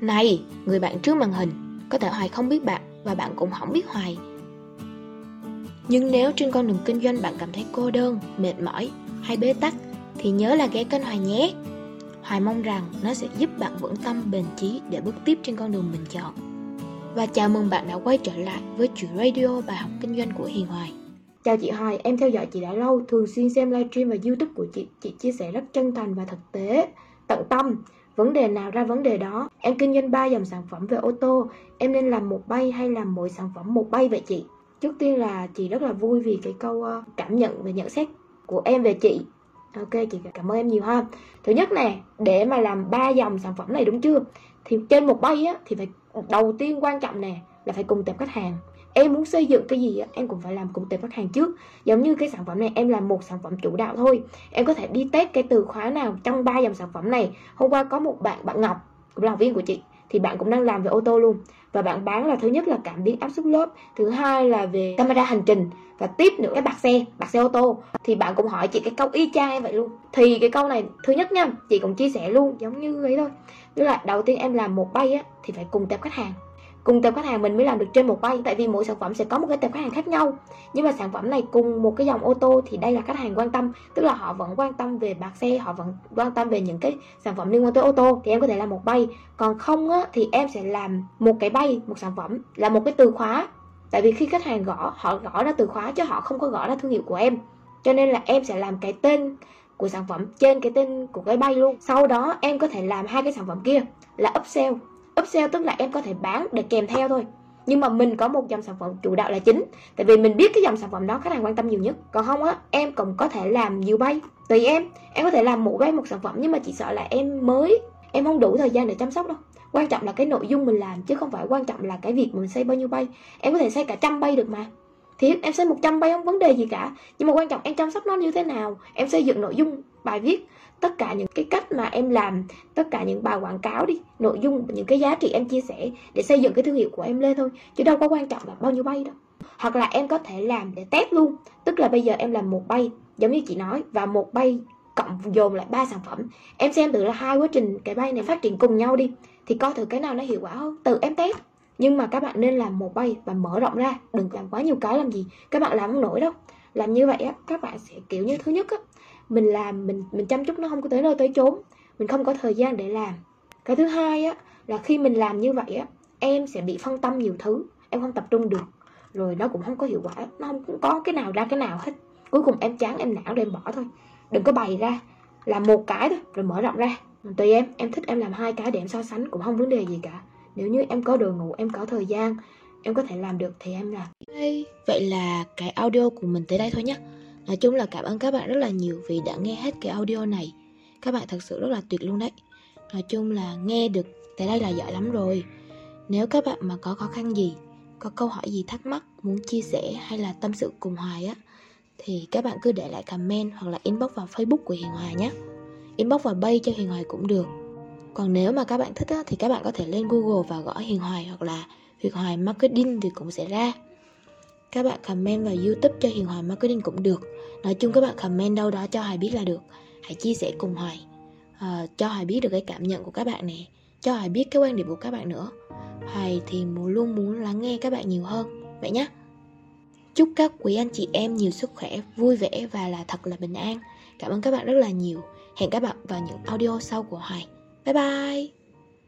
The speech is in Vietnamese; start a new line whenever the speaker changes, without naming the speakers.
Này, người bạn trước màn hình, có thể Hoài không biết bạn và bạn cũng không biết Hoài. Nhưng nếu trên con đường kinh doanh bạn cảm thấy cô đơn, mệt mỏi hay bế tắc thì nhớ là ghé kênh Hoài nhé. Hoài mong rằng nó sẽ giúp bạn vững tâm bền chí để bước tiếp trên con đường mình chọn. Và chào mừng bạn đã quay trở lại với chuyện radio bài học kinh doanh của Hiền Hoài.
Chào chị Hoài, em theo dõi chị đã lâu, thường xuyên xem livestream và youtube của chị. Chị chia sẻ rất chân thành và thực tế, tận tâm. Vấn đề nào ra vấn đề đó. Em kinh doanh 3 dòng sản phẩm về ô tô. Em nên làm một bay hay làm mỗi sản phẩm một bay vậy chị? Trước tiên là chị rất là vui vì cái câu ờ, cảm nhận và nhận xét của em về chị. Ok chị cảm ơn em nhiều ha. Thứ nhất nè, để mà làm ba dòng sản phẩm này đúng chưa? Thì trên một bay á thì phải đầu tiên quan trọng nè là phải cùng tập khách hàng em muốn xây dựng cái gì em cũng phải làm cùng tệp khách hàng trước. Giống như cái sản phẩm này, em làm một sản phẩm chủ đạo thôi. Em có thể đi test cái từ khóa nào trong ba dòng sản phẩm này. Hôm qua có một bạn bạn ngọc, cũng là học viên của chị, thì bạn cũng đang làm về ô tô luôn. Và bạn bán là thứ nhất là cảm biến áp suất lớp, thứ hai là về camera hành trình, và tiếp nữa cái bạc xe bạc xe ô tô. Thì bạn cũng hỏi chị cái câu y chang em vậy luôn. Thì cái câu này, thứ nhất nha, chị cũng chia sẻ luôn, giống như ấy thôi. Tức là đầu tiên em làm một bay á, thì phải cùng tệp khách hàng cùng tệp khách hàng mình mới làm được trên một bay tại vì mỗi sản phẩm sẽ có một cái tệp khách hàng khác nhau. Nhưng mà sản phẩm này cùng một cái dòng ô tô thì đây là khách hàng quan tâm tức là họ vẫn quan tâm về bạc xe họ vẫn quan tâm về những cái sản phẩm liên quan tới ô tô thì em có thể làm một bay. Còn không á, thì em sẽ làm một cái bay một sản phẩm là một cái từ khóa. Tại vì khi khách hàng gõ họ gõ ra từ khóa chứ họ không có gõ ra thương hiệu của em. Cho nên là em sẽ làm cái tên của sản phẩm trên cái tên của cái bay luôn. Sau đó em có thể làm hai cái sản phẩm kia là upsell upsell tức là em có thể bán để kèm theo thôi. Nhưng mà mình có một dòng sản phẩm chủ đạo là chính. Tại vì mình biết cái dòng sản phẩm đó khách hàng quan tâm nhiều nhất. Còn không á, em cũng có thể làm nhiều bay. Tùy em. Em có thể làm một bay một sản phẩm, nhưng mà chỉ sợ là em mới, em không đủ thời gian để chăm sóc đâu. Quan trọng là cái nội dung mình làm, chứ không phải quan trọng là cái việc mình xây bao nhiêu bay. Em có thể xây cả trăm bay được mà. Thì em xây 100 bay không vấn đề gì cả. Nhưng mà quan trọng em chăm sóc nó như thế nào, em xây dựng nội dung bài viết, tất cả những cái cách mà em làm, tất cả những bài quảng cáo đi, nội dung, những cái giá trị em chia sẻ để xây dựng cái thương hiệu của em lên thôi, chứ đâu có quan trọng là bao nhiêu bay đâu. Hoặc là em có thể làm để test luôn, tức là bây giờ em làm một bay, giống như chị nói, và một bay cộng dồn lại ba sản phẩm, em xem thử là hai quá trình cái bay này phát triển cùng nhau đi, thì coi thử cái nào nó hiệu quả hơn, tự em test. Nhưng mà các bạn nên làm một bay và mở rộng ra, đừng làm quá nhiều cái làm gì, các bạn làm không nổi đâu. Làm như vậy á, các bạn sẽ kiểu như thứ nhất á mình làm, mình mình chăm chút nó không có tới nơi tới chốn, mình không có thời gian để làm. Cái thứ hai á, là khi mình làm như vậy á, em sẽ bị phân tâm nhiều thứ, em không tập trung được. Rồi nó cũng không có hiệu quả, nó không có cái nào ra cái nào hết. Cuối cùng em chán, em não để em bỏ thôi. Đừng có bày ra, làm một cái thôi, rồi mở rộng ra. Tùy em em thích em làm hai cái để em so sánh cũng không vấn đề gì cả. Nếu như em có đội ngũ em có thời gian, em có thể làm được thì em làm.
Vậy là cái audio của mình tới đây thôi nhé nói chung là cảm ơn các bạn rất là nhiều vì đã nghe hết cái audio này. Các bạn thật sự rất là tuyệt luôn đấy. Nói chung là nghe được tới đây là giỏi lắm rồi. Nếu các bạn mà có khó khăn gì có câu hỏi gì thắc mắc muốn chia sẻ hay là tâm sự cùng hoài á thì các bạn cứ để lại comment hoặc là inbox vào facebook của hiền Hoài nhé. Inbox vào bay cho hiền hoài cũng được. Còn nếu mà các bạn thích á, thì các bạn có thể lên Google và gõ Hiền Hoài hoặc là Hiền Hoài Marketing thì cũng sẽ ra. Các bạn comment vào YouTube cho Hiền Hoài Marketing cũng được. Nói chung các bạn comment đâu đó cho Hoài biết là được. Hãy chia sẻ cùng Hoài. À, cho Hoài biết được cái cảm nhận của các bạn nè. Cho Hoài biết cái quan điểm của các bạn nữa. Hoài thì muốn luôn muốn lắng nghe các bạn nhiều hơn. Vậy nhé. Chúc các quý anh chị em nhiều sức khỏe, vui vẻ và là thật là bình an. Cảm ơn các bạn rất là nhiều. Hẹn các bạn vào những audio sau của Hoài. Bye bye!